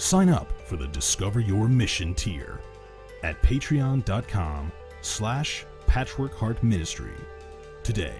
Sign up for the Discover Your Mission tier at patreon.com slash patchwork heart ministry today.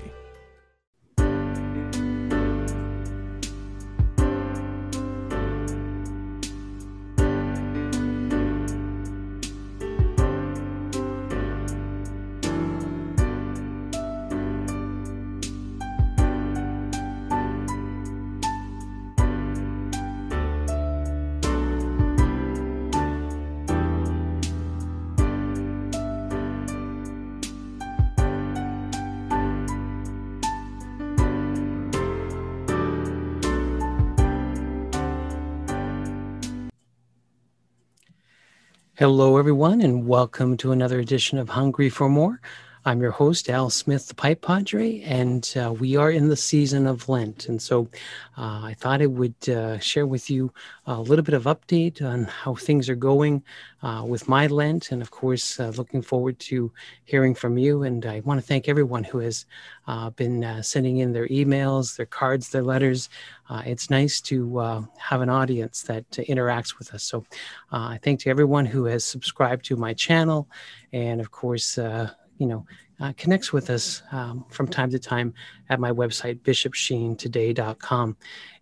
Hello, everyone, and welcome to another edition of Hungry for More. I'm your host, Al Smith, the Pipe Padre, and uh, we are in the season of Lent. And so uh, I thought I would uh, share with you a little bit of update on how things are going uh, with my Lent. And of course, uh, looking forward to hearing from you. And I want to thank everyone who has uh, been sending in their emails, their cards, their letters. it's nice to have an audience that interacts with us. So I thank to everyone who has subscribed to my channel. And of course, you know, uh, connects with us um, from time to time at my website, bishopsheentoday.com.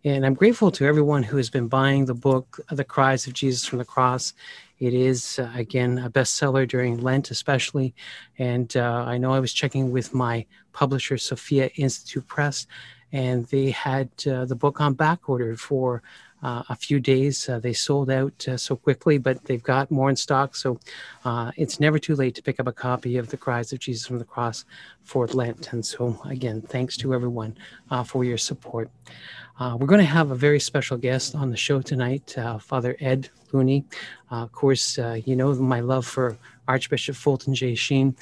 And I'm grateful to everyone who has been buying the book, The Cries of Jesus from the Cross. It is, uh, again, a bestseller during Lent, especially. And uh, I know I was checking with my publisher, Sophia Institute Press, and they had uh, the book on back order for uh, a few days. Uh, they sold out uh, so quickly, but they've got more in stock. So uh, it's never too late to pick up a copy of The Cries of Jesus from the Cross for Lent. And so, again, thanks to everyone uh, for your support. We're going to have a very special guest on the show tonight, Father Ed Looney. of course, you know my love for Archbishop Fulton J. Sheen.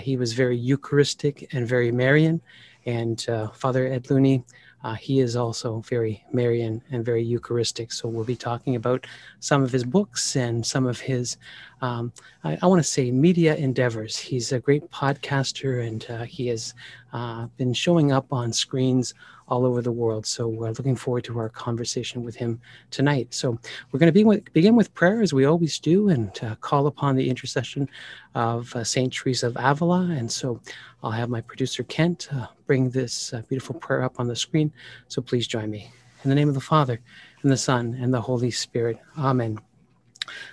he was very Eucharistic and very Marian. And Father Ed Looney, uh, he is also very Marian and very Eucharistic. So we'll be talking about some of his books and some of his, um, I, I want to say, media endeavors. He's a great podcaster and uh, he has uh, been showing up on screens all over the world. So we're looking forward to our conversation with him tonight. So we're going to be with, begin with prayer as we always do and uh, call upon the intercession of uh, Saint Teresa of Avila. And so I'll have my producer Kent uh, bring this uh, beautiful prayer up on the screen. So please join me. In the name of the Father, and the Son, and the Holy Spirit. Amen.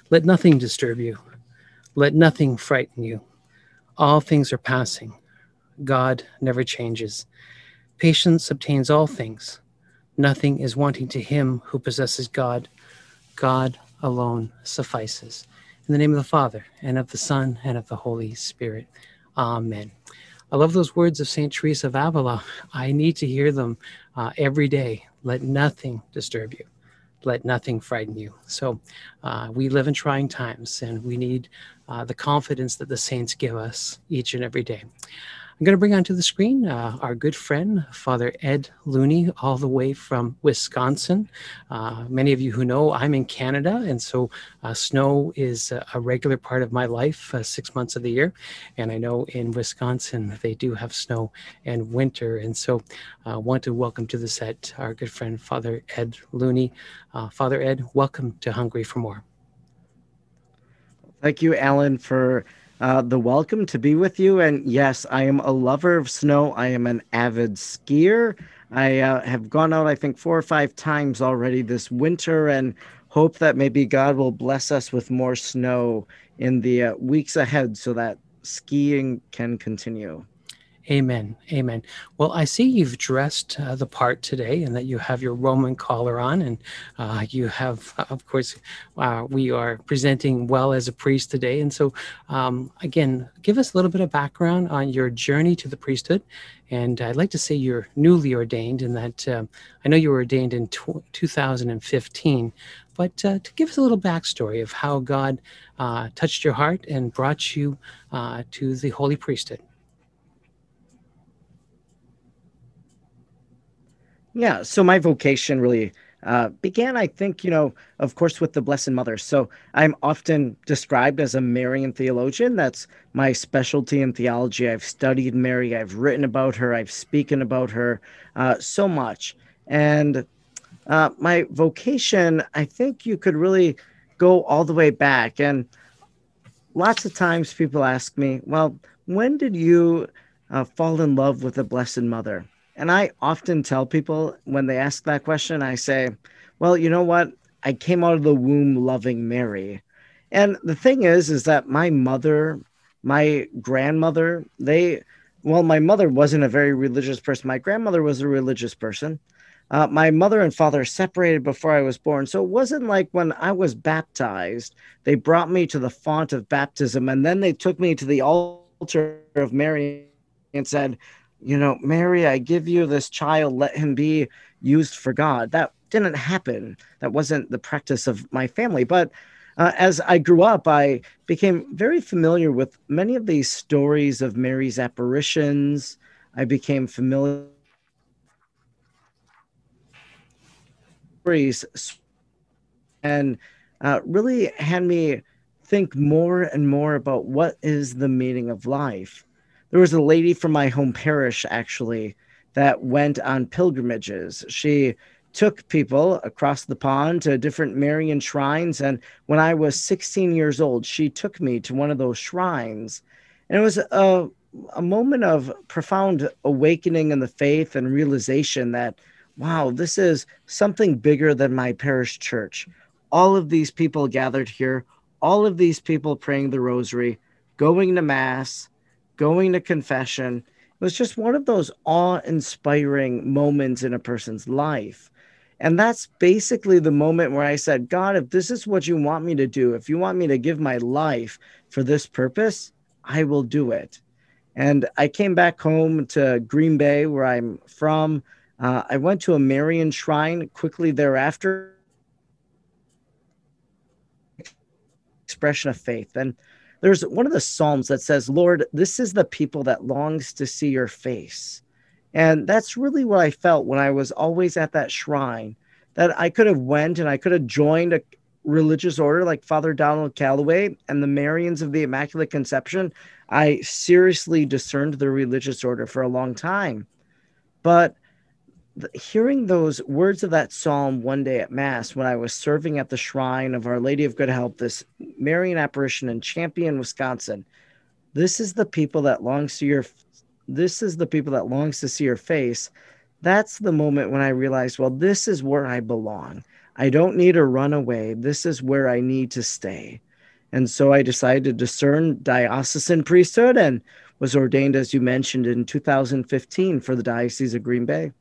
Let nothing disturb you. Let nothing frighten you. All things are passing. God never changes. Patience obtains all things. Nothing is wanting to him who possesses God. God alone suffices. In the name of the Father, and of the Son, and of the Holy Spirit. Amen. I love those words of St. Teresa of Avila. I need to hear them uh, every day. Let nothing disturb you. Let nothing frighten you. So, uh, we live in trying times, and we need uh, the confidence that the saints give us each and every day. I'm going to bring onto the screen uh, our good friend, Father Ed Looney, all the way from Wisconsin. Uh, many of you who know I'm in Canada, and so uh, snow is a regular part of my life uh, six months of the year. And I know in Wisconsin they do have snow and winter. And so I uh, want to welcome to the set our good friend, Father Ed Looney. Uh, Father Ed, welcome to Hungry for More. Thank you, Alan, for uh, the welcome to be with you. And yes, I am a lover of snow. I am an avid skier. I uh, have gone out, I think, four or five times already this winter and hope that maybe God will bless us with more snow in the uh, weeks ahead so that skiing can continue. Amen. Amen. Well, I see you've dressed uh, the part today and that you have your Roman collar on, and uh, you have, uh, of course, uh, we are presenting well as a priest today. And so, um, again, give us a little bit of background on your journey to the priesthood. And I'd like to say you're newly ordained, and that uh, I know you were ordained in 2015, but uh, to give us a little backstory of how God touched your heart and brought you to the holy priesthood. Yeah, so my vocation really uh, began, I think, you know, of course, with the Blessed Mother. So I'm often described as a Marian theologian. That's my specialty in theology. I've studied Mary, I've written about her, I've spoken about her uh, so much. And uh, my vocation, I think you could really go all the way back. And lots of times people ask me, well, when did you uh, fall in love with the Blessed Mother? And I often tell people when they ask that question, I say, well, you know what? I came out of the womb loving Mary. And the thing is, is that my mother, my grandmother, they, well, my mother wasn't a very religious person. My grandmother was a religious person. Uh, my mother and father separated before I was born. So it wasn't like when I was baptized, they brought me to the font of baptism and then they took me to the altar of Mary and said, you know, Mary, I give you this child, let him be used for God. That didn't happen. That wasn't the practice of my family. But uh, as I grew up, I became very familiar with many of these stories of Mary's apparitions. I became familiar and uh, really had me think more and more about what is the meaning of life there was a lady from my home parish actually that went on pilgrimages. She took people across the pond to different Marian shrines. And when I was 16 years old, she took me to one of those shrines. And it was a, a moment of profound awakening in the faith and realization that, wow, this is something bigger than my parish church. All of these people gathered here, all of these people praying the rosary, going to Mass, going to confession. It was just one of those awe inspiring moments in a person's life. And that's basically the moment where I said, God, if this is what you want me to do, if you want me to give my life for this purpose, I will do it. And I came back home to Green Bay, where I'm from. Uh, I went to a Marian shrine quickly thereafter. Expression of faith. And there's one of the Psalms that says, Lord, this is the people that longs to see your face. And that's really what I felt when I was always at that shrine that I could have went and I could have joined a religious order like Father Donald Calloway and the Marians of the Immaculate Conception. I seriously discerned the religious order for a long time. But hearing those words of that psalm one day at mass when I was serving at the shrine of Our Lady of Good Help, this Marian apparition in Champion, Wisconsin. This is the people that longs to your this is the people that longs to see your face. That's the moment when I realized, well, this is where I belong. I don't need to run away. This is where I need to stay. And so I decided to discern diocesan priesthood and was ordained, as you mentioned, in 2015 for the Diocese of Green Bay.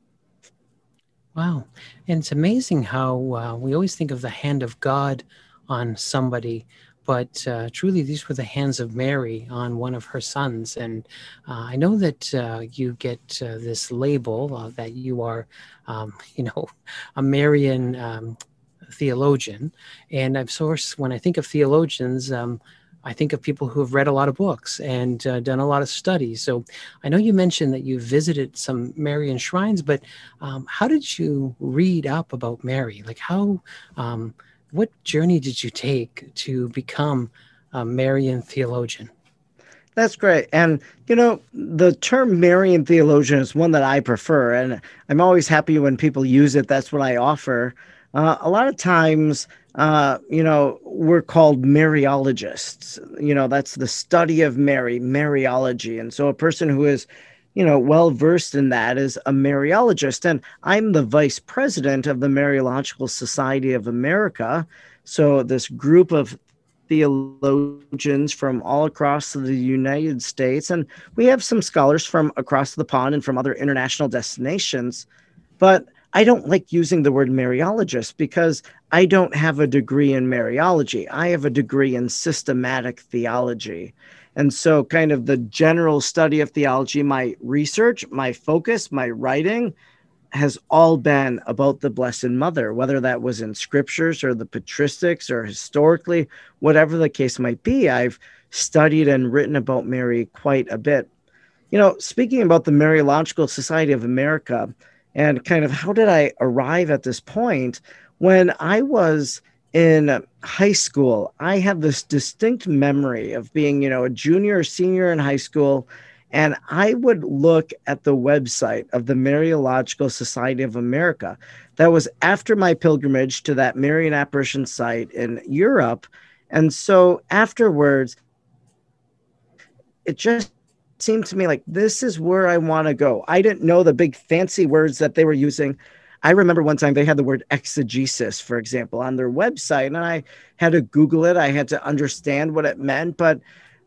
Wow. And it's amazing how uh, we always think of the hand of God on somebody, but uh, truly these were the hands of Mary on one of her sons. And uh, I know that uh, you get uh, this label uh, that you are, um, you know, a Marian um, theologian. And of course, when I think of theologians, um, I think of people who have read a lot of books and uh, done a lot of studies. So I know you mentioned that you visited some Marian shrines, but um, how did you read up about Mary? Like how, um, what journey did you take to become a Marian theologian? That's great. And, you know, the term Marian theologian is one that I prefer. And I'm always happy when people use it. That's what I offer. Uh, a lot of times, uh, you know, we're called Mariologists. You know, that's the study of Mary, Mariology. And so a person who is, you know, well versed in that is a Mariologist. And I'm the vice president of the Mariological Society of America. So this group of theologians from all across the United States, and we have some scholars from across the pond and from other international destinations. But I don't like using the word Mariologist because I don't have a degree in Mariology. I have a degree in systematic theology. And so, kind of the general study of theology, my research, my focus, my writing has all been about the Blessed Mother, whether that was in scriptures or the patristics or historically, whatever the case might be. I've studied and written about Mary quite a bit. You know, speaking about the Mariological Society of America and kind of how did I arrive at this point, when I was in high school, I have this distinct memory of being, you know, a junior or senior in high school and I would look at the website of the Mariological Society of America. That was after my pilgrimage to that Marian apparition site in Europe. And so afterwards, it just seemed to me like this is where I want to go. I didn't know the big fancy words that they were using. I remember one time they had the word exegesis, for example, on their website, and I had to Google it. I had to understand what it meant, but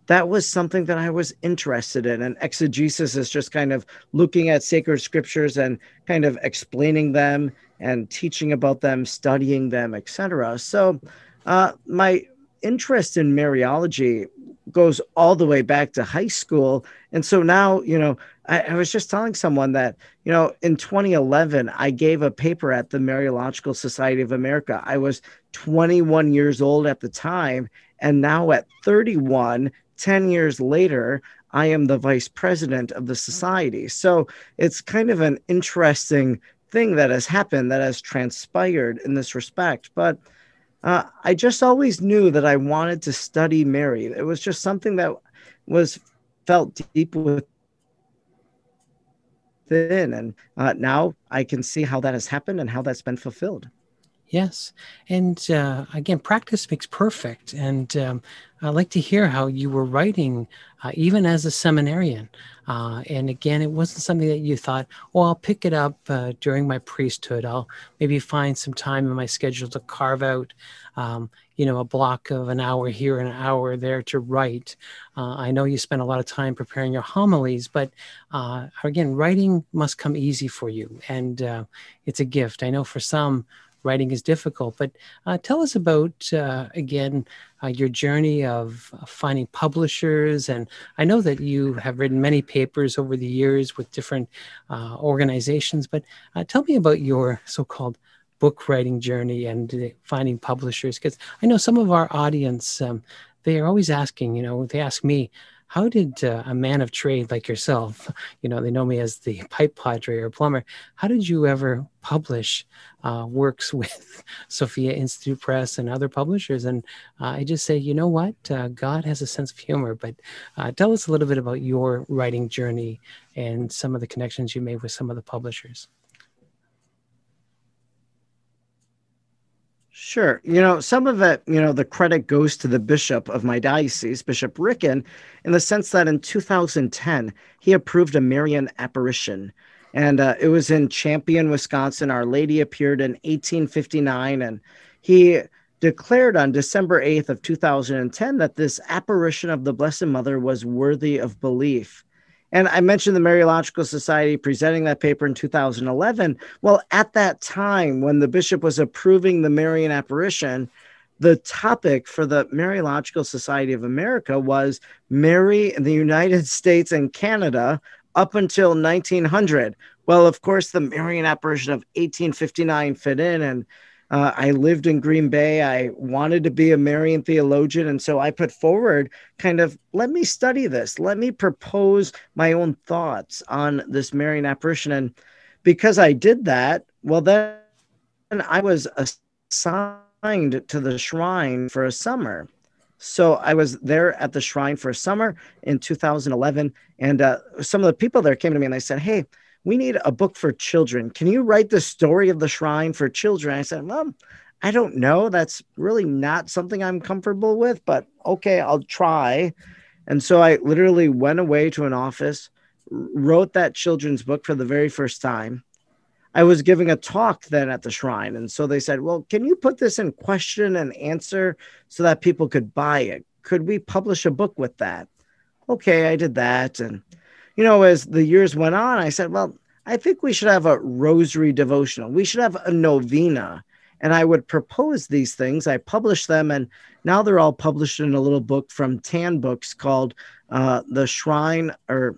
that was something that I was interested in. And exegesis is just kind of looking at sacred scriptures and kind of explaining them and teaching about them, studying them, etc. So, uh, my interest in Mariology goes all the way back to high school. And so now, you know, I, I, was just telling someone that, you know, in 2011, I gave a paper at the Mariological Society of America. I was 21 years old at the time. And now at 31, 10 years later, I am the vice president of the society. So it's kind of an interesting thing that has happened that has transpired in this respect. But uh, I just always knew that I wanted to study Mary. It was just something that was felt deep within. And uh, now I can see how that has happened and how that's been fulfilled. Yes. And uh, again, practice makes perfect. And um, I'd like to hear how you were writing, uh, even as a seminarian. Uh, and again, it wasn't something that you thought, oh, I'll pick it up uh, during my priesthood. I'll maybe find some time in my schedule to carve out, um, you know, a block of an hour here and an hour there to write. Uh, I know you spent a lot of time preparing your homilies, but uh, again, writing must come easy for you. And it's a gift. I know for some, writing is difficult. But uh, tell us about, uh, again, uh, your journey of finding publishers. And I know that you have written many papers over the years with different uh, organizations, but uh, tell me about your so called book writing journey and finding publishers. Because I know some of our audience, um, they are always asking, you know, they ask me, how did uh, a man of trade like yourself, you know, they know me as the pipe padre or plumber, how did you ever publish uh, works with Sophia Institute Press and other publishers? And uh, I just say, you know what? Uh, God has a sense of humor. But uh, tell us a little bit about your writing journey and some of the connections you made with some of the publishers. Sure. You know, some of it, you know, the credit goes to the bishop of my diocese, Bishop Ricken, in the sense that in 2010, he approved a Marian apparition. And uh, it was in Champion, Wisconsin. Our Lady appeared in 1859. And he declared on December 8th of 2010 that this apparition of the Blessed Mother was worthy of belief. And I mentioned the Mariological Society presenting that paper in 2011. Well, at that time, when the bishop was approving the Marian apparition, the topic for the Mariological Society of America was Mary in the United States and Canada up until 1900. Well, of course, the Marian apparition of 1859 fit in, and uh, I lived in Green Bay. I wanted to be a Marian theologian. And so I put forward kind of, let me study this. Let me propose my own thoughts on this Marian apparition. And because I did that, well, then I was assigned to the shrine for a summer. So I was there at the shrine for a summer in 2011. And uh, some of the people there came to me and they said, Hey, we need a book for children. Can you write the story of the shrine for children? I said, well, I don't know. That's really not something I'm comfortable with, but okay, I'll try. And so I literally went away to an office, wrote that children's book for the very first time. I was giving a talk then at the shrine. And so they said, Well, can you put this in question and answer so that people could buy it? Could we publish a book with that? Okay, I did that. And, you know, as the years went on, I said, Well, I think we should have a rosary devotional. We should have a novena. And I would propose these things. I published them, and now they're all published in a little book from Tan Books called uh, The Shrine or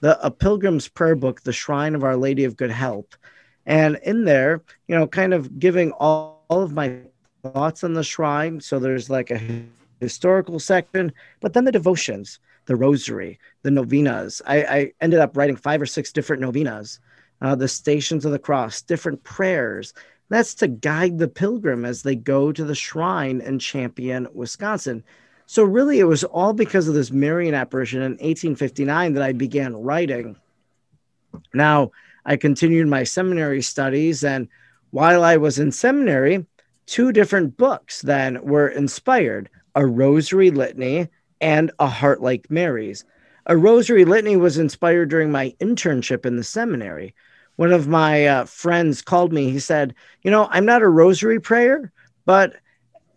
the A Pilgrim's Prayer Book, The Shrine of Our Lady of Good Help. And in there, you know, kind of giving all, all of my thoughts on the shrine. So there's like a historical section, but then the devotions, the rosary, the novenas. I, I ended up writing five or six different novenas, uh, the stations of the cross, different prayers. That's to guide the pilgrim as they go to the shrine in Champion, Wisconsin. So really, it was all because of this Marian apparition in 1859 that I began writing. Now, I continued my seminary studies, and while I was in seminary, two different books then were inspired a Rosary Litany and a Heart Like Mary's. A Rosary Litany was inspired during my internship in the seminary. One of my uh, friends called me. He said, You know, I'm not a rosary prayer, but,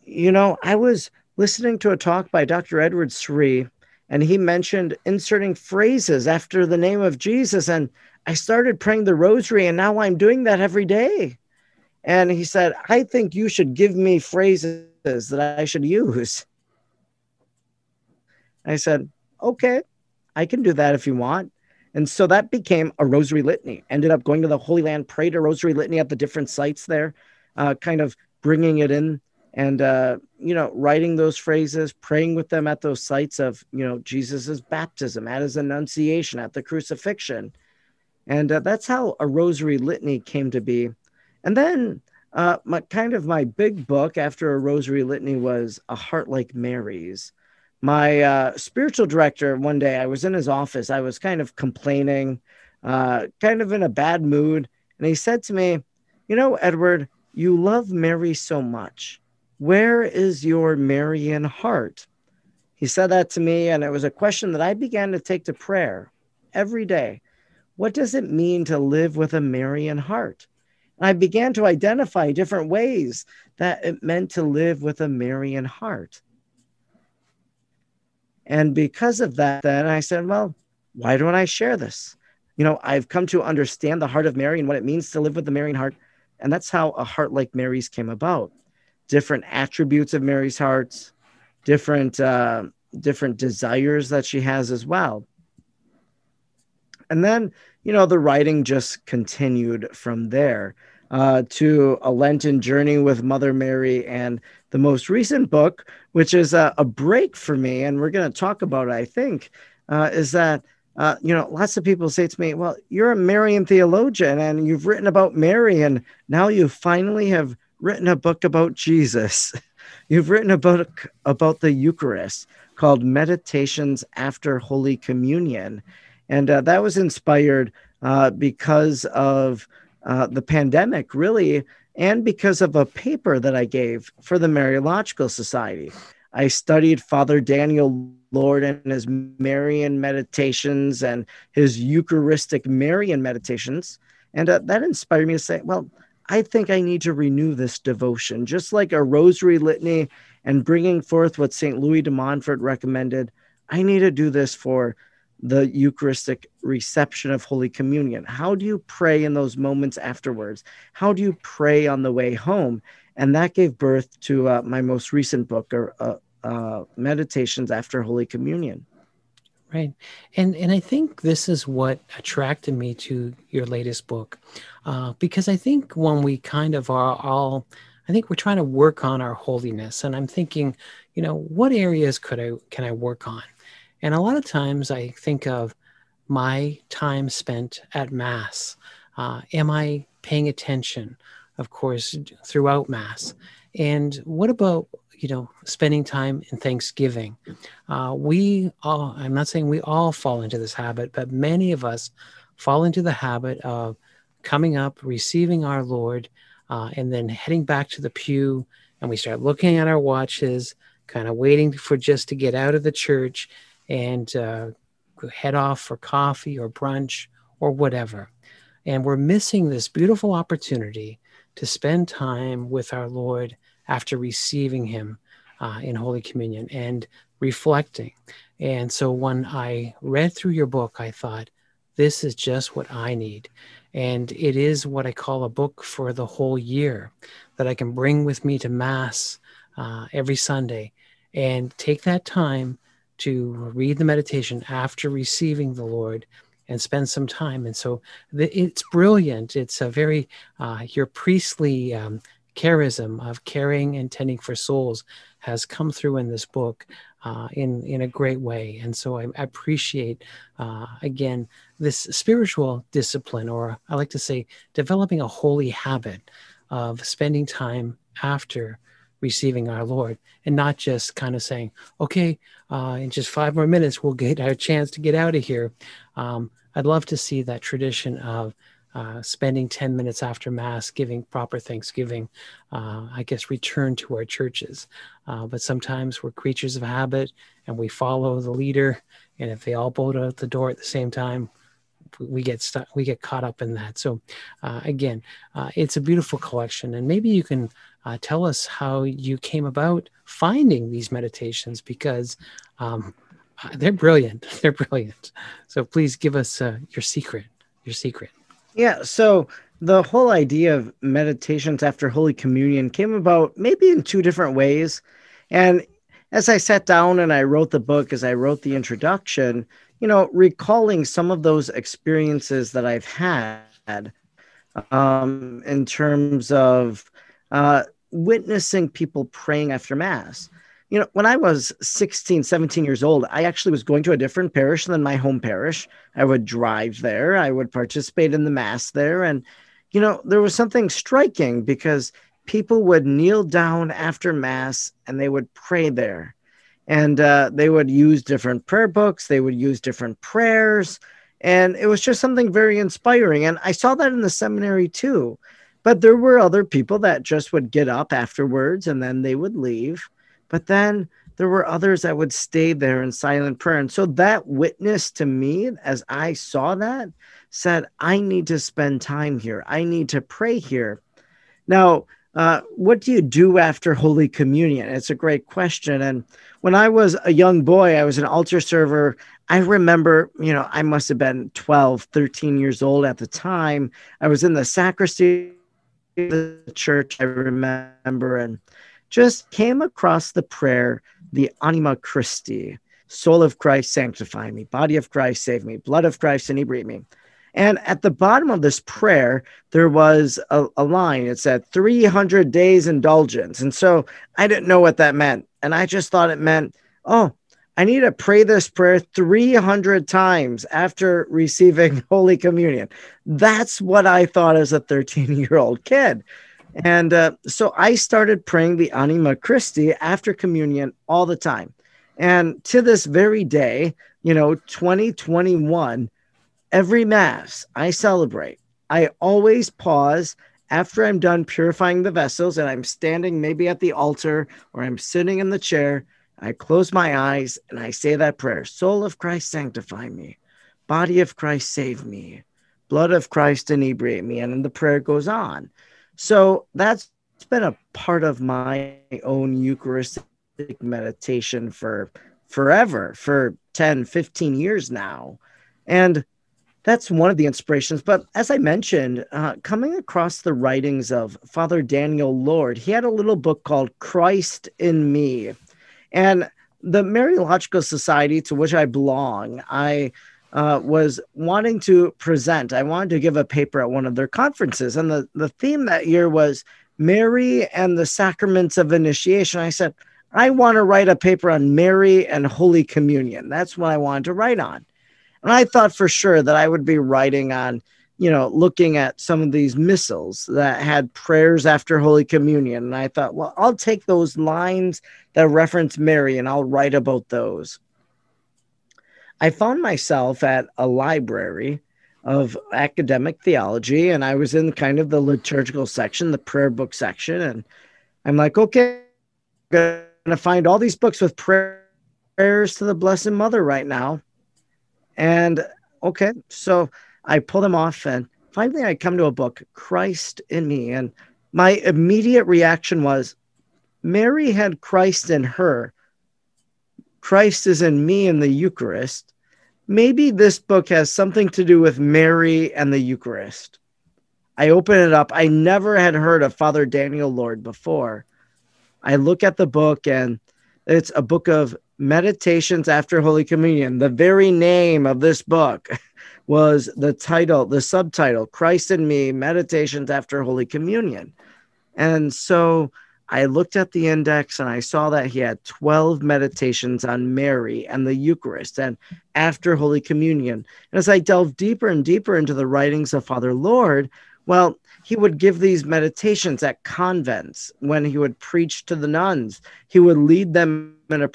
you know, I was listening to a talk by Dr. Edward Sri, and he mentioned inserting phrases after the name of Jesus. And I started praying the rosary, and now I'm doing that every day. And he said, I think you should give me phrases that I should use. I said, okay, I can do that if you want. And so that became a rosary litany. Ended up going to the Holy Land, prayed a rosary litany at the different sites there, uh, kind of bringing it in and uh, you know writing those phrases praying with them at those sites of you know jesus's baptism at his annunciation at the crucifixion and uh, that's how a rosary litany came to be and then uh, my kind of my big book after a rosary litany was a heart like mary's my uh, spiritual director one day i was in his office i was kind of complaining uh, kind of in a bad mood and he said to me you know edward you love mary so much where is your Marian heart? He said that to me, and it was a question that I began to take to prayer every day. What does it mean to live with a Marian heart? And I began to identify different ways that it meant to live with a Marian heart. And because of that, then I said, well, why don't I share this? You know, I've come to understand the heart of Mary and what it means to live with the Marian heart. And that's how a heart like Mary's came about different attributes of Mary's hearts, different uh, different desires that she has as well. And then, you know, the writing just continued from there uh, to a Lenten journey with Mother Mary and the most recent book, which is a, a break for me, and we're going to talk about it, I think, uh, is that. Uh, you know, lots of people say to me, Well, you're a Marian theologian and you've written about Mary, and now you finally have written a book about Jesus. You've written a book about the Eucharist called Meditations After Holy Communion. And uh, that was inspired uh, because of uh, the pandemic, really, and because of a paper that I gave for the Mariological Society. I studied Father Daniel Lord and his Marian meditations and his Eucharistic Marian meditations. And uh, that inspired me to say, well, I think I need to renew this devotion, just like a rosary litany and bringing forth what St. Louis de Montfort recommended. I need to do this for the Eucharistic reception of Holy Communion. How do you pray in those moments afterwards? How do you pray on the way home? And that gave birth to uh, my most recent book, or uh, uh, Meditations After Holy Communion. Right. And and I think this is what attracted me to your latest book. Uh, because I think when we kind of are all I think we're trying to work on our holiness. And I'm thinking, you know, what areas could I can I work on? And a lot of times I think of my time spent at Mass. Uh, am I paying attention, of course, throughout Mass? And what about you know, spending time in Thanksgiving. Uh, we all, I'm not saying we all fall into this habit, but many of us fall into the habit of coming up, receiving our Lord, uh, and then heading back to the pew. And we start looking at our watches, kind of waiting for just to get out of the church and uh, head off for coffee or brunch or whatever. And we're missing this beautiful opportunity to spend time with our Lord after receiving Him uh, in Holy Communion and reflecting. And so when I read through your book, I thought, this is just what I need. And it is what I call a book for the whole year that I can bring with me to Mass uh, every Sunday and take that time to read the meditation after receiving the Lord and spend some time. And so the, it's brilliant. It's a very, uh, your priestly um, charism of caring and tending for souls has come through in this book uh, in in a great way. And so I, appreciate uh, again this spiritual discipline, or I like to say, developing a holy habit of spending time after receiving our Lord, and not just kind of saying, "Okay, uh, in just five more minutes, we'll get our chance to get out of here." Um, I'd love to see that tradition of uh, spending 10 minutes after Mass, giving proper Thanksgiving, uh, I guess, return to our churches. Uh, but sometimes we're creatures of habit and we follow the leader. And if they all bolt out the door at the same time, we get stuck, we get caught up in that. So, uh, again, uh, it's a beautiful collection. And maybe you can uh, tell us how you came about finding these meditations because um, they're brilliant. They're brilliant. So, please give us your secret. Your secret. Yeah, so the whole idea of meditations after Holy Communion came about maybe in two different ways. And as I sat down and I wrote the book, as I wrote the introduction, you know, recalling some of those experiences that I've had um, in terms of uh, witnessing people praying after Mass you know, when I was 16, 17 years old, I actually was going to a different parish than my home parish. I would drive there, I would participate in the Mass there. And, you know, there was something striking because people would kneel down after Mass and they would pray there. And uh, they would use different prayer books, they would use different prayers. And it was just something very inspiring. And I saw that in the seminary too. But there were other people that just would get up afterwards and then they would leave but then there were others that would stay there in silent prayer. And so that witness to me, as I saw that, said, I need to spend time here. I need to pray here. Now, uh, what do you do after Holy Communion? It's a great question. And when I was a young boy, I was an altar server. I remember, you know, I must have been 12, 13 years old at the time. I was in the sacristy of the church, I remember, and just came across the prayer, the Anima Christi, soul of Christ, sanctify me, body of Christ, save me, blood of Christ, inebriate me. And at the bottom of this prayer, there was a, a, line. It said 300 days indulgence. And so I didn't know what that meant. And I just thought it meant, oh, I need to pray this prayer 300 times after receiving Holy Communion. That's what I thought as a 13 year old kid. And uh, so I started praying the Anima Christi after communion all the time. And to this very day, you know, 2021, every Mass I celebrate, I always pause after I'm done purifying the vessels and I'm standing maybe at the altar or I'm sitting in the chair. I close my eyes and I say that prayer Soul of Christ, sanctify me. Body of Christ, save me. Blood of Christ, inebriate me. And then the prayer goes on. So that's been a part of my own Eucharistic meditation for forever, for 10, 15 years now. And that's one of the inspirations. But as I mentioned, uh, coming across the writings of Father Daniel Lord, he had a little book called Christ in Me. And the Mariological Society to which I belong, I uh, was wanting to present. I wanted to give a paper at one of their conferences, and the, the theme that year was Mary and the Sacraments of Initiation. I said, I want to write a paper on Mary and Holy Communion. That's what I wanted to write on. And I thought for sure that I would be writing on, you know, looking at some of these missals that had prayers after Holy Communion. And I thought, well, I'll take those lines that reference Mary and I'll write about those. I found myself at a library of academic theology, and I was in kind of the liturgical section, the prayer book section, and I'm like, okay, I'm gonna find all these books with prayers to the Blessed Mother right now, and okay, so I pull them off, and finally I come to a book, Christ in Me. And my immediate reaction was Mary had Christ in her. Christ is in me in the Eucharist. Maybe this book has something to do with Mary and the Eucharist. I open it up. I never had heard of Father Daniel Lord before. I look at the book and it's a book of meditations after Holy Communion. The very name of this book was the title, the subtitle, Christ in Me Meditations After Holy Communion. And so I looked at the index and I saw that he had 12 meditations on Mary and the Eucharist and after Holy Communion. And as I delved deeper and deeper into the writings of Father Lord, well, he would give these meditations at convents when he would preach to the nuns. He would lead them in a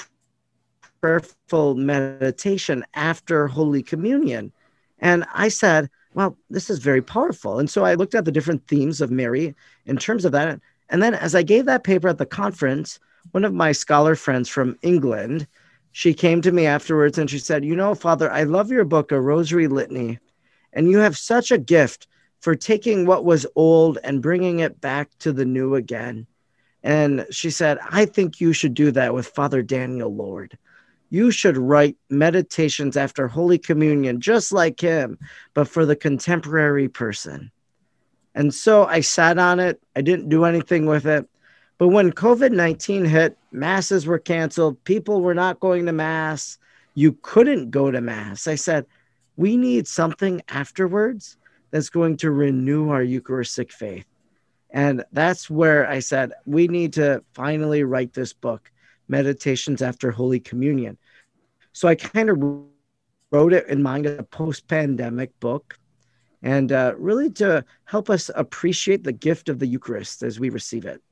prayerful meditation after Holy Communion. And I said, well, this is very powerful. And so I looked at the different themes of Mary in terms of that. And then as I gave that paper at the conference, one of my scholar friends from England, she came to me afterwards and she said, You know, Father, I love your book, A Rosary Litany, and you have such a gift for taking what was old and bringing it back to the new again. And she said, I think you should do that with Father Daniel Lord. You should write meditations after Holy Communion, just like him, but for the contemporary person. And so I sat on it. I didn't do anything with it. But when COVID 19 hit, masses were canceled. People were not going to mass. You couldn't go to mass. I said, we need something afterwards that's going to renew our Eucharistic faith. And that's where I said, we need to finally write this book, Meditations After Holy Communion. So I kind of wrote it in mind as a post pandemic book and uh, really to help us appreciate the gift of the Eucharist as we receive it.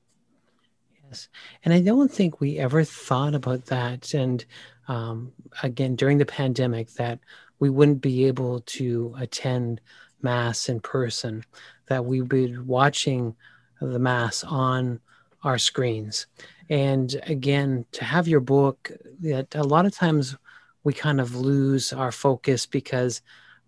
Yes. And I don't think we ever thought about that. And um, again, during the pandemic, that we wouldn't be able to attend Mass in person, that we be watching the Mass on our screens. And again, to have your book, that a lot of times we kind of lose our focus because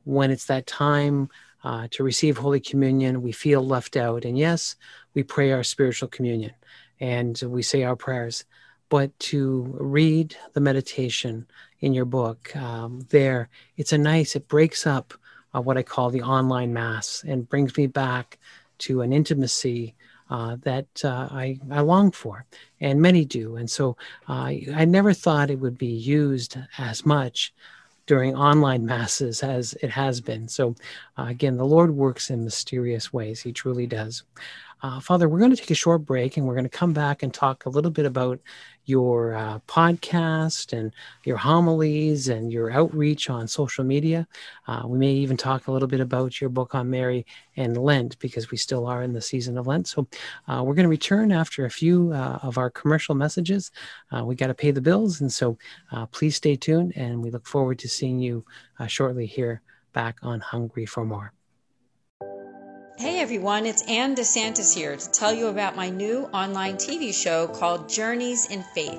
when it's that time uh, to receive Holy Communion, we feel left out. And yes, we pray our spiritual communion and we say our prayers. But to read the meditation in your book, um, there, it's a nice, it breaks up uh, what I call the online mass and brings me back to an intimacy uh, that uh, I, I long for, and many do. And so uh, I never thought it would be used as much during online masses as it has been. So uh, again, the Lord works in mysterious ways. He truly does. Uh, Father, we're going to take a short break and we're going to come back and talk a little bit about your uh, podcast and your homilies and your outreach on social media. Uh, we may even talk a little bit about your book on Mary and Lent because we still are in the season of Lent. So uh, we're going to return after a few uh, of our commercial messages. Uh, we got to pay the bills. And so please stay tuned and we look forward to seeing you shortly here back on Hungry for More. Hey everyone, it's Ann DeSantis here to tell you about my new online TV show called Journeys in Faith.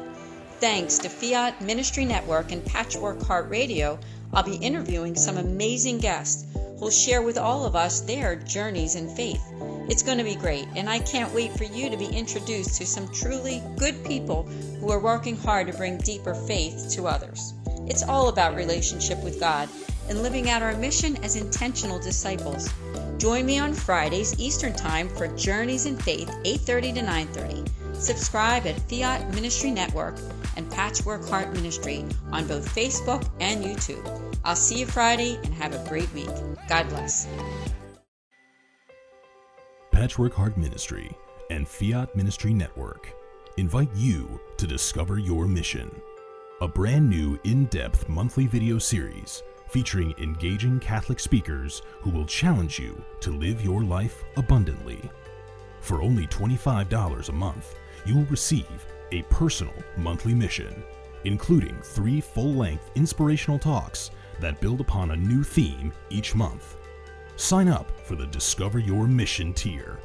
Thanks to Fiat Ministry Network and Patchwork Heart Radio, I'll be interviewing some amazing guests who'll share with all of us their journeys in faith. It's going to be great, and I can't wait for you to be introduced to some truly good people who are working hard to bring deeper faith to others. It's all about relationship with God and living out our mission as intentional disciples. Join me on Fridays Eastern Time for Journeys in Faith, 8:30 to 9:30. Subscribe at Fiat Ministry Network and Patchwork Heart Ministry on both Facebook and YouTube. I'll see you Friday and have a great week. God bless. Patchwork Heart Ministry and Fiat Ministry Network invite you to discover your mission. A brand new in depth monthly video series featuring engaging Catholic speakers who will challenge you to live your life abundantly. For only $25 a month, you will receive a personal monthly mission, including three full length inspirational talks that build upon a new theme each month. Sign up for the Discover Your Mission tier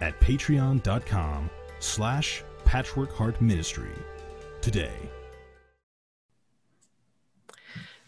at patreon.com slash patchworkheartministry today.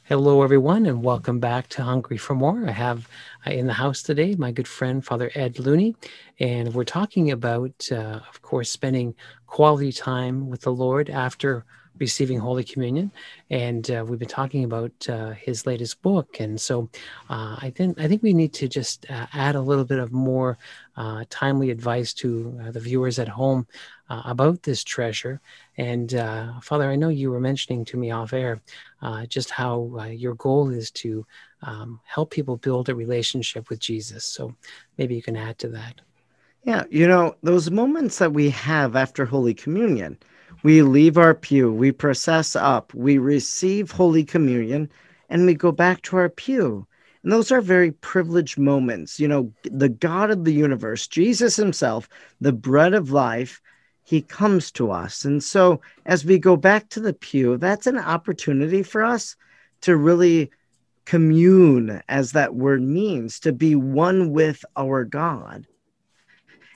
Hello, everyone, and welcome back to Hungry for More. I have uh, in the house today my good friend, Father Ed Looney, and we're talking about, uh, of course, spending quality time with the Lord after receiving Holy Communion, and uh, we've been talking about uh, his latest book. And so, uh, I think I think we need to just uh, add a little bit of more uh, timely advice to uh, the viewers at home about this treasure. And Father, I know you were mentioning to me off air just how your goal is to um, help people build a relationship with Jesus. So maybe you can add to that. Yeah, you know, those moments that we have after Holy Communion, we leave our pew, we process up, we receive Holy Communion, and we go back to our pew. And those are very privileged moments. You know, the God of the universe, Jesus Himself, the bread of life, He comes to us. And so as we go back to the pew, that's an opportunity for us to really commune, as that word means, to be one with our God.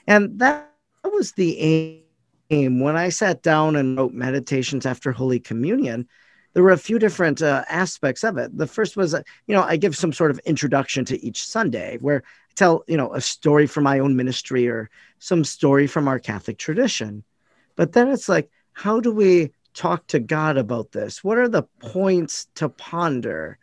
And that was the aim when I sat down and wrote meditations after Holy Communion, there were a few different uh, aspects of it. The first was, uh, you know, I give some sort of introduction to each Sunday where I tell, you know, a story from my own ministry or some story from our Catholic tradition. But then it's like, how do we talk to God about this? What are the points to ponder?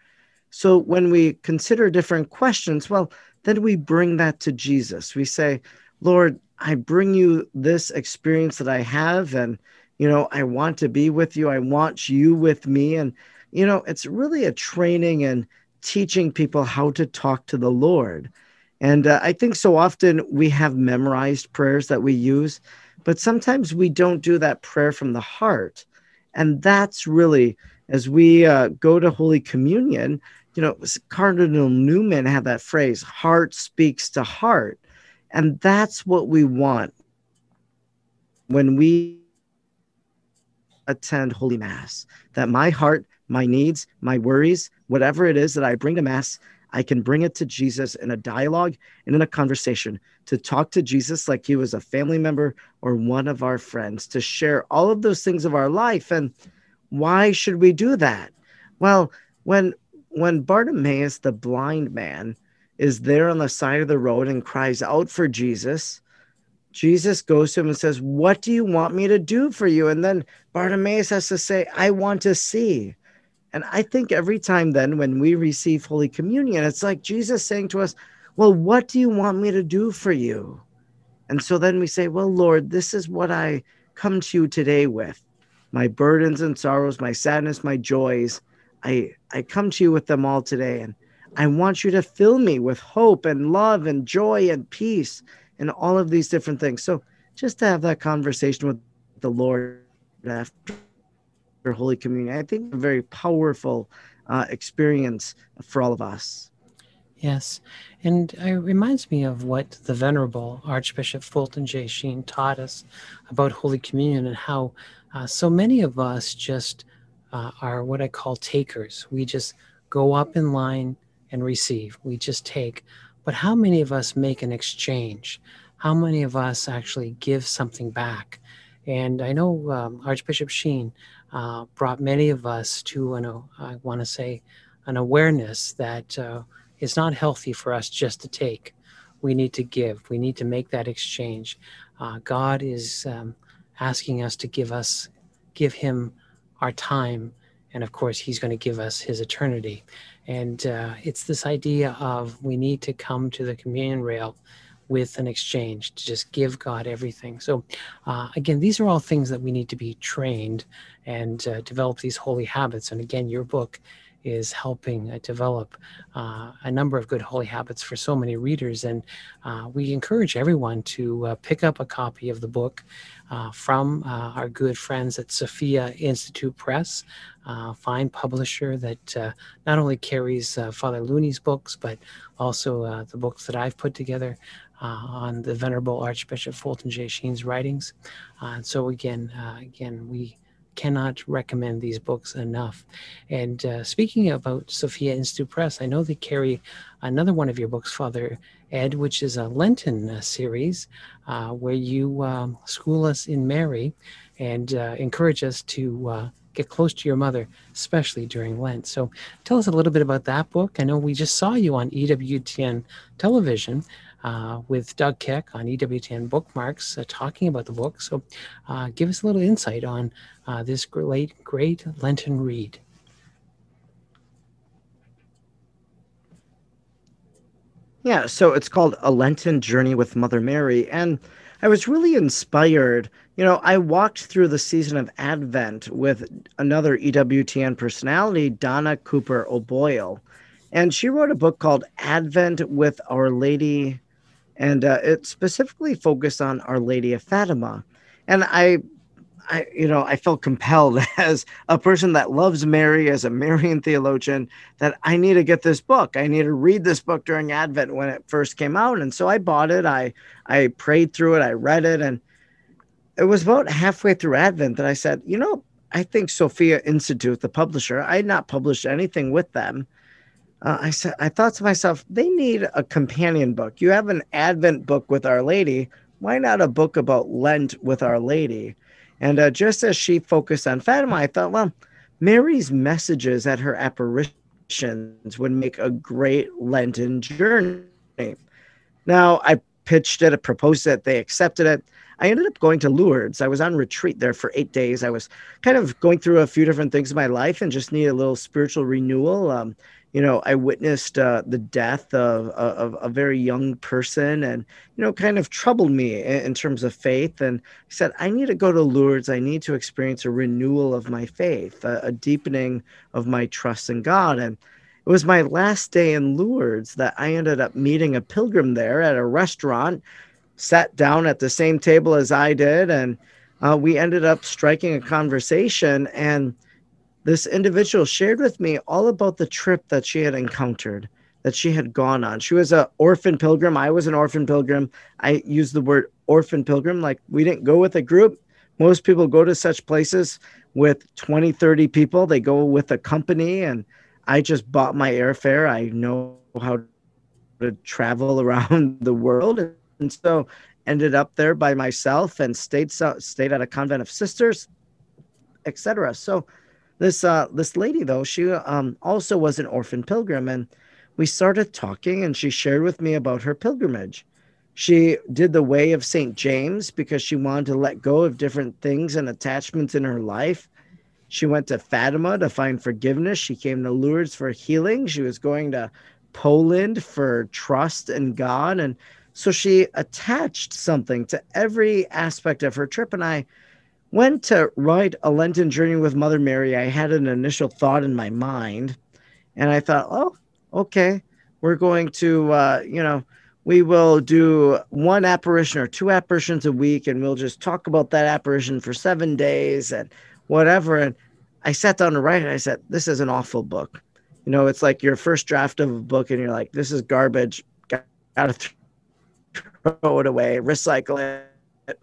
So when we consider different questions, well, then we bring that to Jesus. We say, Lord, I bring you this experience that I have, and you know, I want to be with you. I want you with me. And, you know, it's really a training and teaching people how to talk to the Lord. And uh, I think so often we have memorized prayers that we use, but sometimes we don't do that prayer from the heart. And that's really, as we uh, go to Holy Communion, you know, Cardinal Newman had that phrase, heart speaks to heart. And that's what we want when we attend Holy Mass, that my heart, my needs, my worries, whatever it is that I bring to Mass, I can bring it to Jesus in a dialogue and in a conversation to talk to Jesus like he was a family member or one of our friends, to share all of those things of our life. And why should we do that? Well, when when Bartimaeus, the blind man, is there on the side of the road and cries out for Jesus, Jesus goes to him and says, What do you want me to do for you? And then Bartimaeus has to say, I want to see. And I think every time then when we receive Holy Communion, it's like Jesus saying to us, Well, what do you want me to do for you? And so then we say, Well, Lord, this is what I come to you today with my burdens and sorrows, my sadness, my joys. I, I come to you with them all today. And I want you to fill me with hope and love and joy and peace and all of these different things. So just to have that conversation with the Lord after Holy Communion, I think a very powerful uh, experience for all of us. Yes, and it reminds me of what the Venerable Archbishop Fulton J. Sheen taught us about Holy Communion and how uh, so many of us just uh, are what I call takers. We just go up in line and receive. We just take. But how many of us make an exchange? How many of us actually give something back? And I know um, Archbishop Sheen uh, brought many of us to an, uh, I want to say, an awareness that uh, it's not healthy for us just to take. We need to give. We need to make that exchange. Uh, God is um, asking us to give us, give Him our time, and of course, He's going to give us His eternity. And uh, it's this idea of we need to come to the communion rail with an exchange to just give God everything. So, uh, again, these are all things that we need to be trained and uh, develop these holy habits. And again, your book is helping uh, develop uh, a number of good holy habits for so many readers. And uh, we encourage everyone to uh, pick up a copy of the book uh, from uh, our good friends at Sophia Institute Press, fine publisher that not only carries Father Looney's books, but also the books that I've put together. on the Venerable Archbishop Fulton J. Sheen's writings, and so again, again, we cannot recommend these books enough. And uh, speaking about Sophia Institute Press, I know they carry another one of your books, Father Ed, which is a Lenten uh, series uh, where you um, school us in Mary and uh, encourage us to uh, get close to your mother, especially during Lent. So tell us a little bit about that book. I know we just saw you on EWTN television uh, with Doug Keck on EWTN Bookmarks uh, talking about the book. So uh, give us a little insight on uh, this great, great Lenten read. Yeah, so it's called A Lenten Journey with Mother Mary. And I was really inspired. You know, I walked through the season of Advent with another EWTN personality, Donna Cooper O'Boyle. And she wrote a book called Advent with Our Lady. And uh, it specifically focused on Our Lady of Fatima. And I I, you know, I felt compelled as a person that loves Mary, as a Marian theologian, that I need to get this book. I need to read this book during Advent when it first came out, and so I bought it. I I prayed through it. I read it, and it was about halfway through Advent that I said, you know, I think Sophia Institute, the publisher, I had not published anything with them. Uh, I said, I thought to myself, they need a companion book. You have an Advent book with Our Lady. Why not a book about Lent with Our Lady? And uh, just as she focused on Fatima, I thought, well, Mary's messages at her apparitions would make a great Lenten journey. Now, I pitched it, I proposed it, they accepted it. I ended up going to Lourdes. I was on retreat there for eight days. I was kind of going through a few different things in my life and just needed a little spiritual renewal. Um, you know, I witnessed uh, the death of, of, a very young person and, you know, kind of troubled me in, in, terms of faith. And I said, I need to go to Lourdes. I need to experience a renewal of my faith, a, a deepening of my trust in God. And it was my last day in Lourdes that I ended up meeting a pilgrim there at a restaurant, sat down at the same table as I did. And uh, we ended up striking a conversation. And this individual shared with me all about the trip that she had encountered that she had gone on. She was an orphan pilgrim. I was an orphan pilgrim. I use the word orphan pilgrim like we didn't go with a group. Most people go to such places with 20 30 people. They go with a company and i just bought my airfare. I know how to travel around the world and so ended up there by myself and stayed stayed at a convent of sisters etc so this uh, this lady though, she um, also was an orphan pilgrim, and we started talking, and she shared with me about her pilgrimage. She did the way of Saint James because she wanted to let go of different things and attachments in her life. She went to Fatima to find forgiveness. She came to Lourdes for healing. She was going to Poland for trust in God, and so she attached something to every aspect of her trip. And I went to write a Lenten journey with Mother Mary, I had an initial thought in my mind, and I thought, oh, okay, we're going to, uh, you know, we will do one apparition or two apparitions a week, and we'll just talk about that apparition for seven days and whatever. And I sat down to write it. I said, this is an awful book. You know, it's like your first draft of a book, and you're like, this is garbage. Got to throw it away, recycle it.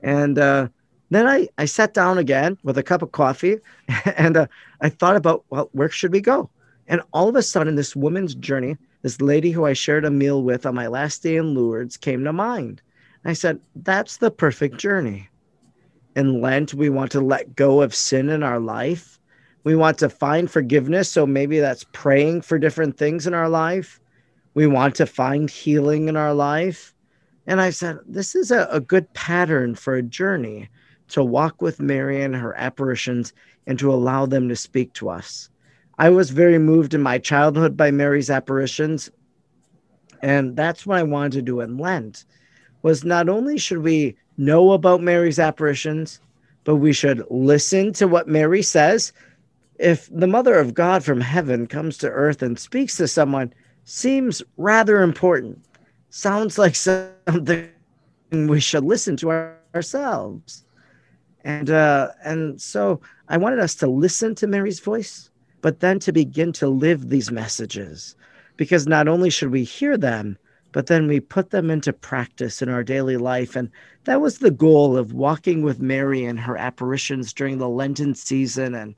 And, uh, then I, I sat down again with a cup of coffee and uh, I thought about, well, where should we go? And all of a sudden, this woman's journey, this lady who I shared a meal with on my last day in Lourdes, came to mind. I said, that's the perfect journey. In Lent, we want to let go of sin in our life. We want to find forgiveness. So maybe that's praying for different things in our life. We want to find healing in our life. And I said, this is a, a good pattern for a journey to walk with Mary and her apparitions and to allow them to speak to us. I was very moved in my childhood by Mary's apparitions, and that's what I wanted to do in Lent. Was not only should we know about Mary's apparitions, but we should listen to what Mary says. If the Mother of God from heaven comes to earth and speaks to someone, seems rather important. Sounds like something we should listen to ourselves and uh, and so I wanted us to listen to Mary's voice, but then to begin to live these messages, because not only should we hear them, but then we put them into practice in our daily life, and that was the goal of walking with Mary and her apparitions during the Lenten season, and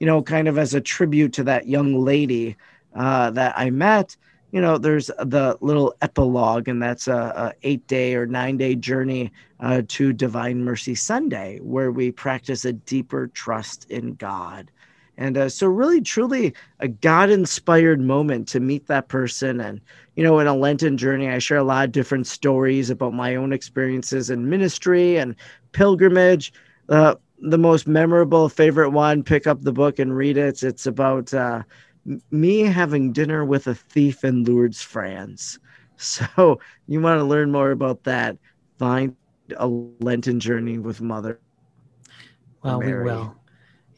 you know, kind of as a tribute to that young lady uh, that I met. You know, there's the little epilogue, and that's a, a eight day or nine day journey uh, to Divine Mercy Sunday, where we practice a deeper trust in God. And uh, so, really, truly, a God inspired moment to meet that person. And, you know, in a Lenten journey, I share a lot of different stories about my own experiences in ministry and pilgrimage. Uh, the most memorable, favorite one, pick up the book and read it. It's about uh, me having dinner with a thief in Lourdes, France. So you want to learn more about that? Find a Lenten journey with Mother. Well, Mary. we will.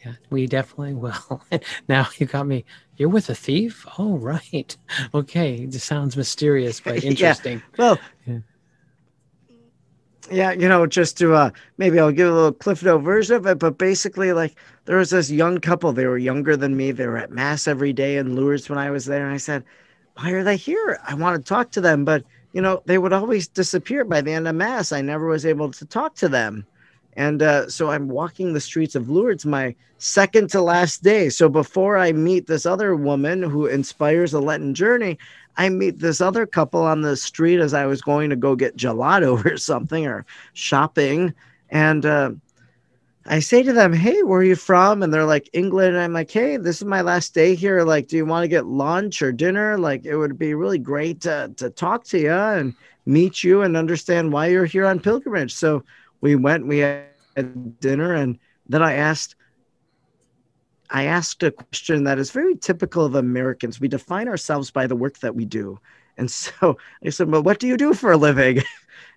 Yeah, we definitely will. now you got me. You're with a thief? Oh, right. Okay. It sounds mysterious, but interesting. yeah. Well, yeah. Yeah, you know, just to uh maybe I'll give a little Cliff Note version of it, but basically, like there was this young couple. They were younger than me. They were at mass every day in Lourdes when I was there. And I said, Why are they here? I want to talk to them. But, you know, they would always disappear by the end of mass. I never was able to talk to them. And uh, so I'm walking the streets of Lourdes, my second to last day. So before I meet this other woman who inspires a Lenten journey, I meet this other couple on the street as I was going to go get gelato or something or shopping. And uh, I say to them, Hey, where are you from? And they're like, England. And I'm like, Hey, this is my last day here. Like, do you want to get lunch or dinner? Like, it would be really great to, to talk to you and meet you and understand why you're here on pilgrimage. So we went, we had dinner, and then I asked, I asked a question that is very typical of Americans. We define ourselves by the work that we do. And so I said, Well, what do you do for a living?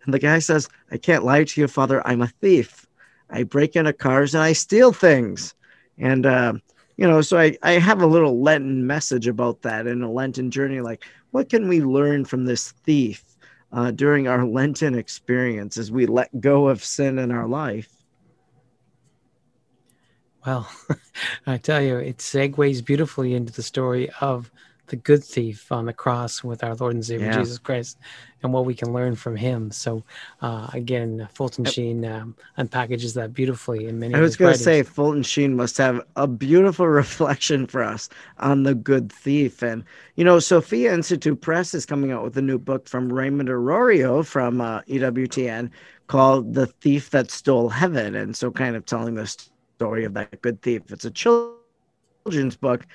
And the guy says, I can't lie to you, Father. I'm a thief. I break into cars and I steal things. And, uh, you know, so I, I have a little Lenten message about that in a Lenten journey. Like, what can we learn from this thief uh, during our Lenten experience as we let go of sin in our life? Well, I tell you, it segues beautifully into the story of the good thief on the cross with our Lord and Savior yeah. Jesus Christ and what we can learn from him. So, uh, again, Fulton Sheen um, unpackages that beautifully in many. Ways. I was going to say Fulton Sheen must have a beautiful reflection for us on the good thief, and you know, Sophia Institute Press is coming out with a new book from Raymond Arroyo from uh, EWTN called "The Thief That Stole Heaven," and so kind of telling the story of that good thief. It's a children's book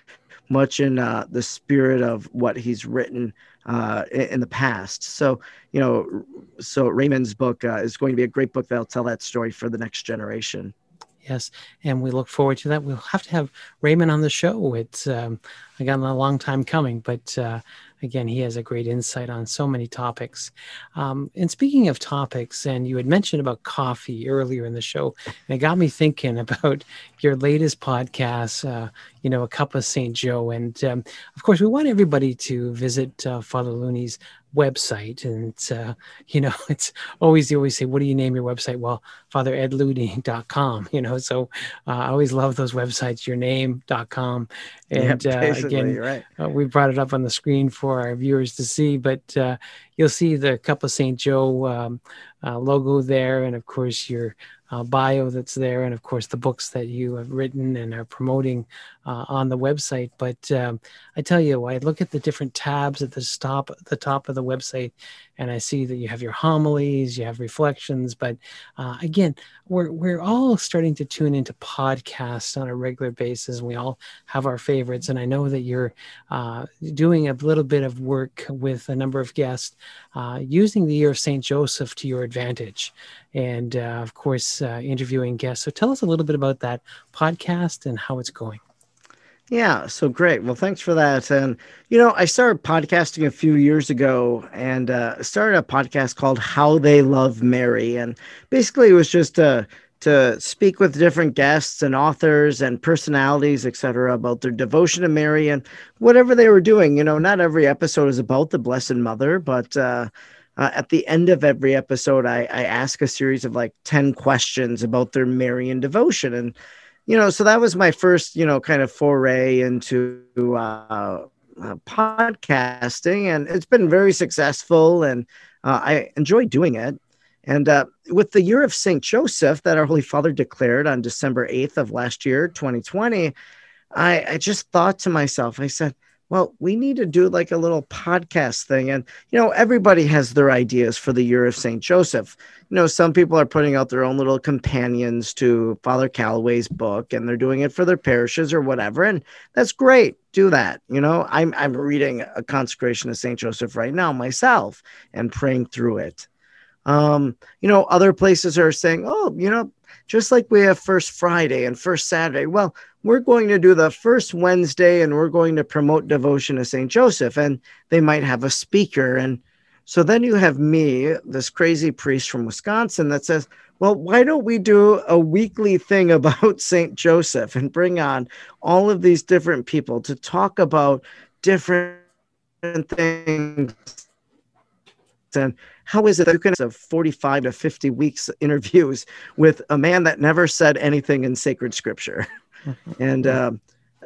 much in uh, the spirit of what he's written uh, in, the past. So, you know, so Raymond's book uh, is going to be a great book that'll tell that story for the next generation. Yes, and we look forward to that. We'll have to have Raymond on the show. It's um, again a long time coming, but uh, again, he has a great insight on so many topics. Um, and speaking of topics, and you had mentioned about coffee earlier in the show, and it got me thinking about your latest podcast, uh, you know, A Cup of St. Joe. And um, of course, we want everybody to visit uh, Father Looney's website and it's uh, you know it's always you always say what do you name your website well fatheredlooney.com you know so uh, i always love those websites your name.com and uh, again right. Uh, we brought it up on the screen for our viewers to see but uh, you'll see the cup of st joe um, uh, logo there and of course your uh, bio that's there, and of course the books that you have written and are promoting uh, on the website. But um, I tell you, I look at the different tabs at the top, the top of the website, and I see that you have your homilies, you have reflections. But uh, again, we're we're all starting to tune into podcasts on a regular basis. We all have our favorites, and I know that you're uh, doing a little bit of work with a number of guests uh, using the year of Saint Joseph to your advantage, and uh, of course uh, interviewing guests. So tell us a little bit about that podcast and how it's going. Yeah, so great. Well, thanks for that. And you know, I started podcasting a few years ago, and uh, started a podcast called "How They Love Mary," and basically it was just to to speak with different guests and authors and personalities, etc., about their devotion to Mary and whatever they were doing. You know, not every episode is about the Blessed Mother, but uh, uh, at the end of every episode, I, I ask a series of like 10 questions about their Marian devotion. And you know, so that was my first, you know, kind of foray into uh, uh, podcasting, and it's been very successful, and uh, I enjoy doing it. And uh, with the year of Saint Joseph that our Holy Father declared on December eighth of last year, 2020, I, I just thought to myself, I said, well, we need to do like a little podcast thing. And, you know, everybody has their ideas for the year of St. Joseph. You know, some people are putting out their own little companions to Father Calloway's book and they're doing it for their parishes or whatever. And that's great. Do that. You know, I'm, I'm reading a consecration of St. Joseph right now myself and praying through it. Um, you know, other places are saying, oh, you know, just like we have First Friday and First Saturday. Well, we're going to do the first Wednesday and we're going to promote devotion to St. Joseph, and they might have a speaker. And so then you have me, this crazy priest from Wisconsin, that says, well, why don't we do a weekly thing about St. Joseph and bring on all of these different people to talk about different things and how is it that you can have 45 to 50 weeks interviews with a man that never said anything in sacred scripture? and uh,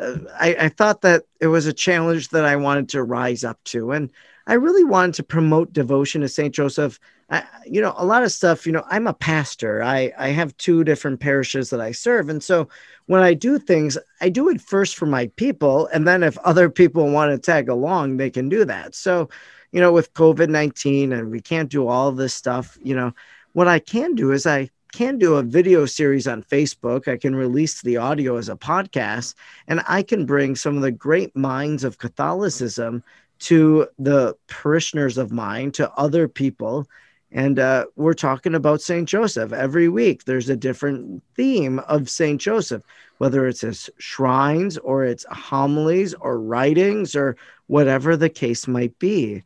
I, I thought that it was a challenge that I wanted to rise up to. And I really wanted to promote devotion to St. Joseph. I, you know, a lot of stuff, you know, I'm a pastor. I, I have two different parishes that I serve. And so when I do things, I do it first for my people. And then if other people want to tag along, they can do that. So you know, with COVID 19 and we can't do all this stuff, you know, what I can do is I can do a video series on Facebook. I can release the audio as a podcast, and I can bring some of the great minds of Catholicism to the parishioners of mine, to other people. And uh, we're talking about St. Joseph every week. There's a different theme of St. Joseph, whether it's his shrines or it's homilies or writings or whatever the case might be.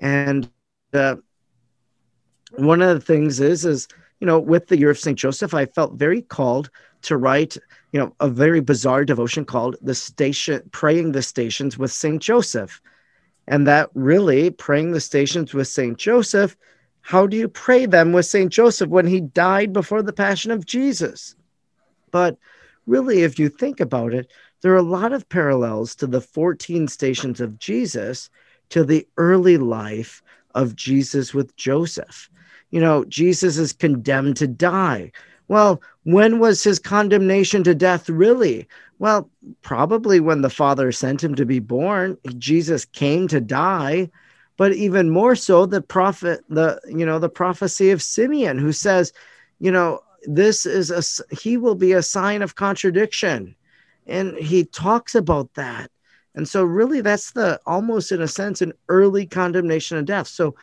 And uh, one of the things is, is you know, with the year of Saint Joseph, I felt very called to write, you know, a very bizarre devotion called "The Station Praying the Stations with Saint Joseph," and that really praying the stations with Saint Joseph. How do you pray them with Saint Joseph when he died before the Passion of Jesus? But really, if you think about it, there are a lot of parallels to the 14 stations of Jesus to the early life of Jesus with Joseph. You know, Jesus is condemned to die. Well, when was his condemnation to death really? Well, probably when the Father sent him to be born. Jesus came to die, but even more so the prophet the you know the prophecy of Simeon who says, you know, this is a he will be a sign of contradiction. And he talks about that. And so, really, that's the almost in a sense an early condemnation of death. So,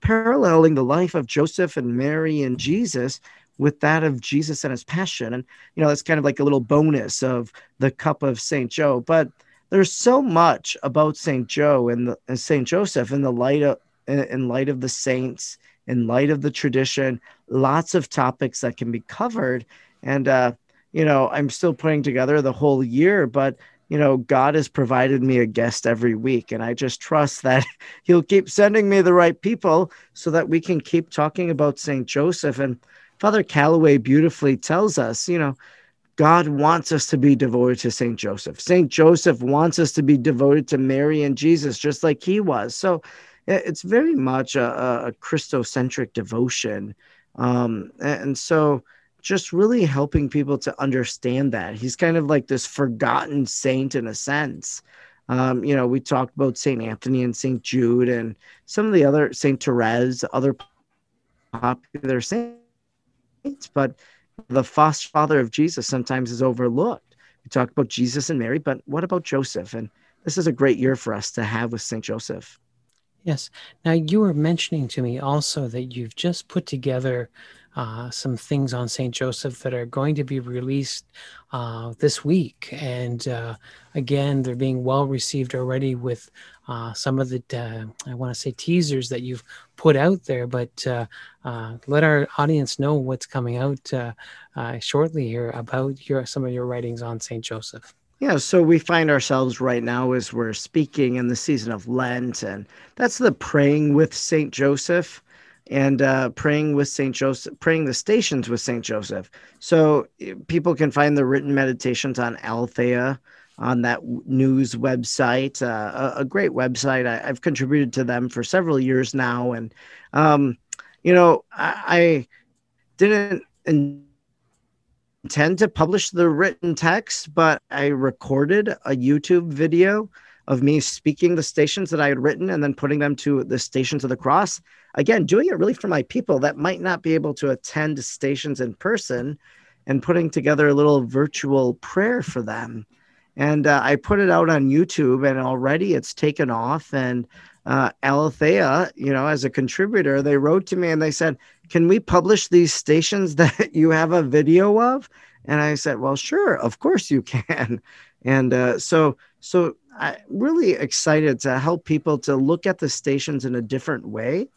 paralleling the life of Joseph and Mary and Jesus with that of Jesus and his passion. And, you know, that's kind of like a little bonus of the cup of St. Joe. But there's so much about St. Joe and, and St. Joseph in the light of, in light of the saints, in light of the tradition, lots of topics that can be covered. And, uh, you know, I'm still putting together the whole year, but you know, God has provided me a guest every week. And I just trust that He'll keep sending me the right people so that we can keep talking about St. Joseph. And Father Calloway beautifully tells us, you know, God wants us to be devoted to St. Joseph. St. Joseph wants us to be devoted to Mary and Jesus, just like he was. So it's very much a, a Christocentric devotion. Um, and so, just really helping people to understand that he's kind of like this forgotten saint in a sense. Um, you know, we talked about Saint Anthony and Saint Jude and some of the other Saint Therese, other popular saints, but the foster father of Jesus sometimes is overlooked. We talk about Jesus and Mary, but what about Joseph? And this is a great year for us to have with Saint Joseph. Yes. Now you were mentioning to me also that you've just put together uh, some things on St. Joseph that are going to be released uh, this week. And uh, again, they're being well received already with uh, some of the, uh, I want to say, teasers that you've put out there. But uh, let our audience know what's coming out shortly here about your, some of your writings on St. Joseph. Yeah, so we find ourselves right now as we're speaking in the season of Lent, and that's the praying with Saint Joseph and uh, praying with Saint Joseph, praying the stations with Saint Joseph. So people can find the written meditations on Aleteia on that news website, uh, a, a, great website. I, have contributed to them for several years now, and um, you know, I, I didn't intend to publish the written text, but I recorded a YouTube video of me speaking the stations that I had written and then putting them to the stations of the cross. Again, doing it really for my people that might not be able to attend stations in person and putting together a little virtual prayer for them. And uh, I put it out on YouTube, and already it's taken off. And uh, Aleteia, you know, as a contributor, they wrote to me and they said, Can we publish these stations that you have a video of? And I said, Well, sure, of course you can. And uh, so, so I'm really excited to help people to look at the stations in a different way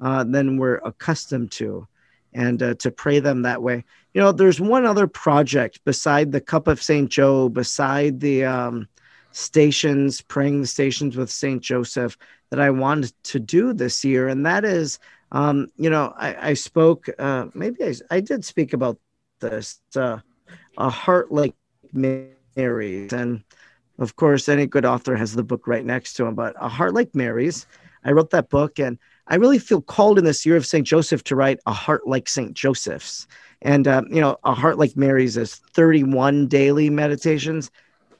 uh, than we're accustomed to, and uh, to pray them that way. You know, there's one other project beside the Cup of Saint Joe, beside the um, stations, praying the stations with Saint Joseph that I wanted to do this year, and that is, um, you know, I, I spoke, uh, maybe I, I did speak about this, uh, a heart like Mary's, and of course, any good author has the book right next to him. But a heart like Mary's, I wrote that book, and I really feel called in this year of Saint Joseph to write a heart like Saint Joseph's. And uh, you know, a heart like Mary's is 31 daily meditations.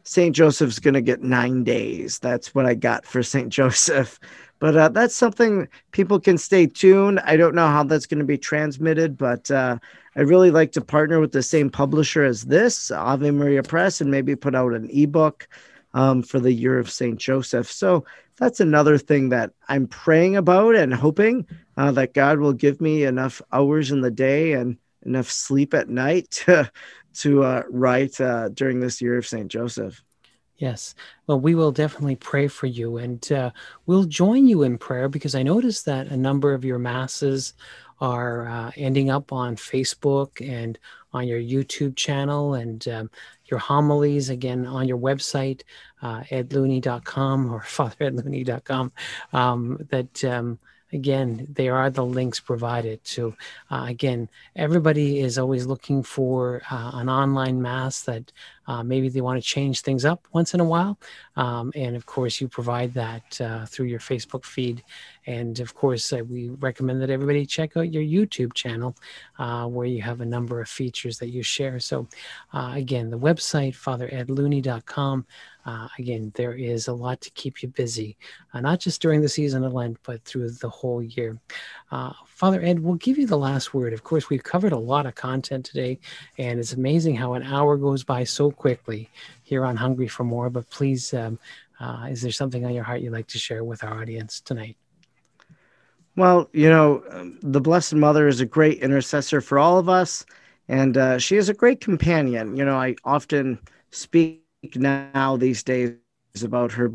St. Joseph's going to get nine days. That's what I got for St. Joseph. But uh, that's something people can stay tuned. I don't know how that's going to be transmitted, but uh, I really like to partner with the same publisher as this, Ave Maria Press, and maybe put out an ebook um, for the year of St. Joseph. So that's another thing that I'm praying about and hoping uh, that God will give me enough hours in the day and enough sleep at night to to uh, write uh, during this year of St. Joseph. Yes. Well, we will definitely pray for you and uh, we'll join you in prayer because I noticed that a number of your masses are uh, ending up on Facebook and on your YouTube channel and um, your homilies again on your website, uh, edlooney.com or fatheredlooney.com. Um, that um, again, there are the links provided. So, uh, again, everybody is always looking for uh, an online mass that uh, maybe they want to change things up once in a while. Um, and of course, you provide that uh, through your Facebook feed. And of course, uh, we recommend that everybody check out your YouTube channel uh, where you have a number of features that you share. So, again, the website, fatheredlooney.com. Uh, again, there is a lot to keep you busy, uh, not just during the season of Lent, but through the whole year. Uh, Father Ed, we'll give you the last word. Of course, we've covered a lot of content today, and it's amazing how an hour goes by so quickly here on Hungry for More. But please, um, uh, is there something on your heart you'd like to share with our audience tonight? Well, you know, the Blessed Mother is a great intercessor for all of us, and uh, she is a great companion. You know, I often speak now these days about her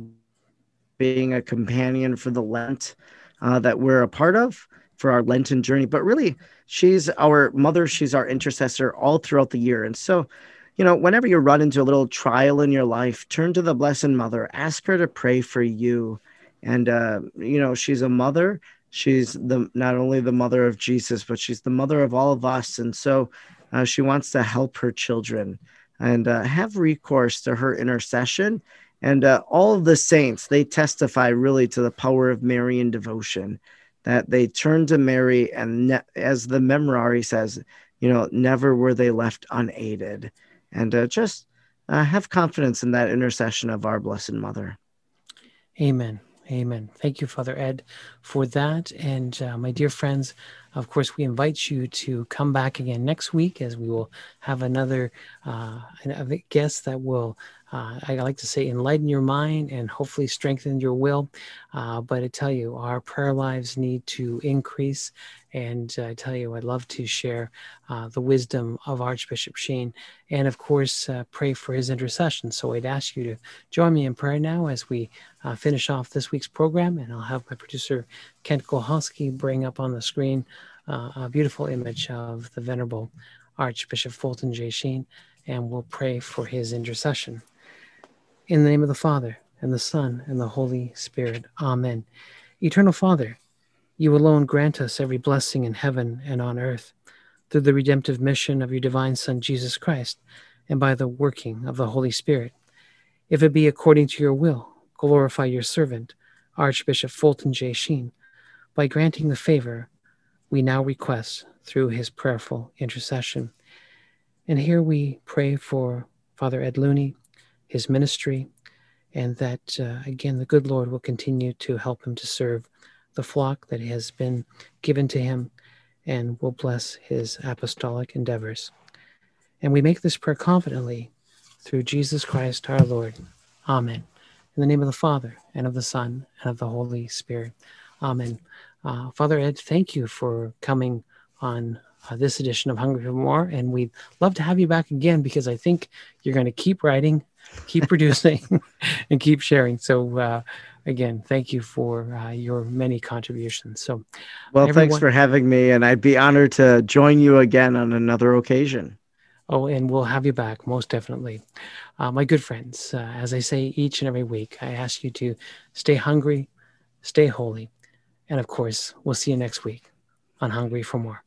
being a companion for the Lent uh, that we're a part of for our Lenten journey. But really, she's our mother, she's our intercessor all throughout the year. And so, you know, whenever you run into a little trial in your life, turn to the Blessed Mother, ask her to pray for you. And, uh, you know, she's a mother. She's the not only the mother of Jesus, but she's the mother of all of us. And so uh, she wants to help her children and uh, have recourse to her intercession. And uh, all of the saints, they testify really to the power of Marian devotion, that they turn to Mary, and ne- as the Memorare says, you know, never were they left unaided. And uh, just uh, have confidence in that intercession of our Blessed Mother. Amen. Amen. Thank you, Father Ed, for that. And uh, my dear friends, of course, we invite you to come back again next week as we will have another uh, guest that will uh, I like to say, enlighten your mind and hopefully strengthen your will. Uh, but I tell you, our prayer lives need to increase. And uh, I tell you, I'd love to share uh, the wisdom of Archbishop Sheen and, of course, uh, pray for his intercession. So I'd ask you to join me in prayer now as we uh, finish off this week's program. And I'll have my producer, Kent Kohalski, bring up on the screen a beautiful image of the Venerable Archbishop Fulton J. Sheen. And we'll pray for his intercession. In the name of the Father, and the Son, and the Holy Spirit. Amen. Eternal Father, you alone grant us every blessing in heaven and on earth, through the redemptive mission of your divine Son, Jesus Christ, and by the working of the Holy Spirit. If it be according to your will, glorify your servant, Archbishop Fulton J. Sheen, by granting the favor we now request through his prayerful intercession. And here we pray for Father Ed Looney, his ministry, and that, uh, again, the good Lord will continue to help him to serve the flock that has been given to him and will bless his apostolic endeavors. And we make this prayer confidently through Jesus Christ our Lord. Amen. In the name of the Father, and of the Son, and of the Holy Spirit. Amen. Uh, Father Ed, thank you for coming on uh, this edition of Hungry for More. And we'd love to have you back again because I think you're going to keep writing, keep producing, and keep sharing. So, uh, again, thank you for uh, your many contributions. So, well, everyone... thanks for having me. And I'd be honored to join you again on another occasion. Oh, and we'll have you back, most definitely. Uh, my good friends, uh, as I say each and every week, I ask you to stay hungry, stay holy, and of course, we'll see you next week on Hungry for More.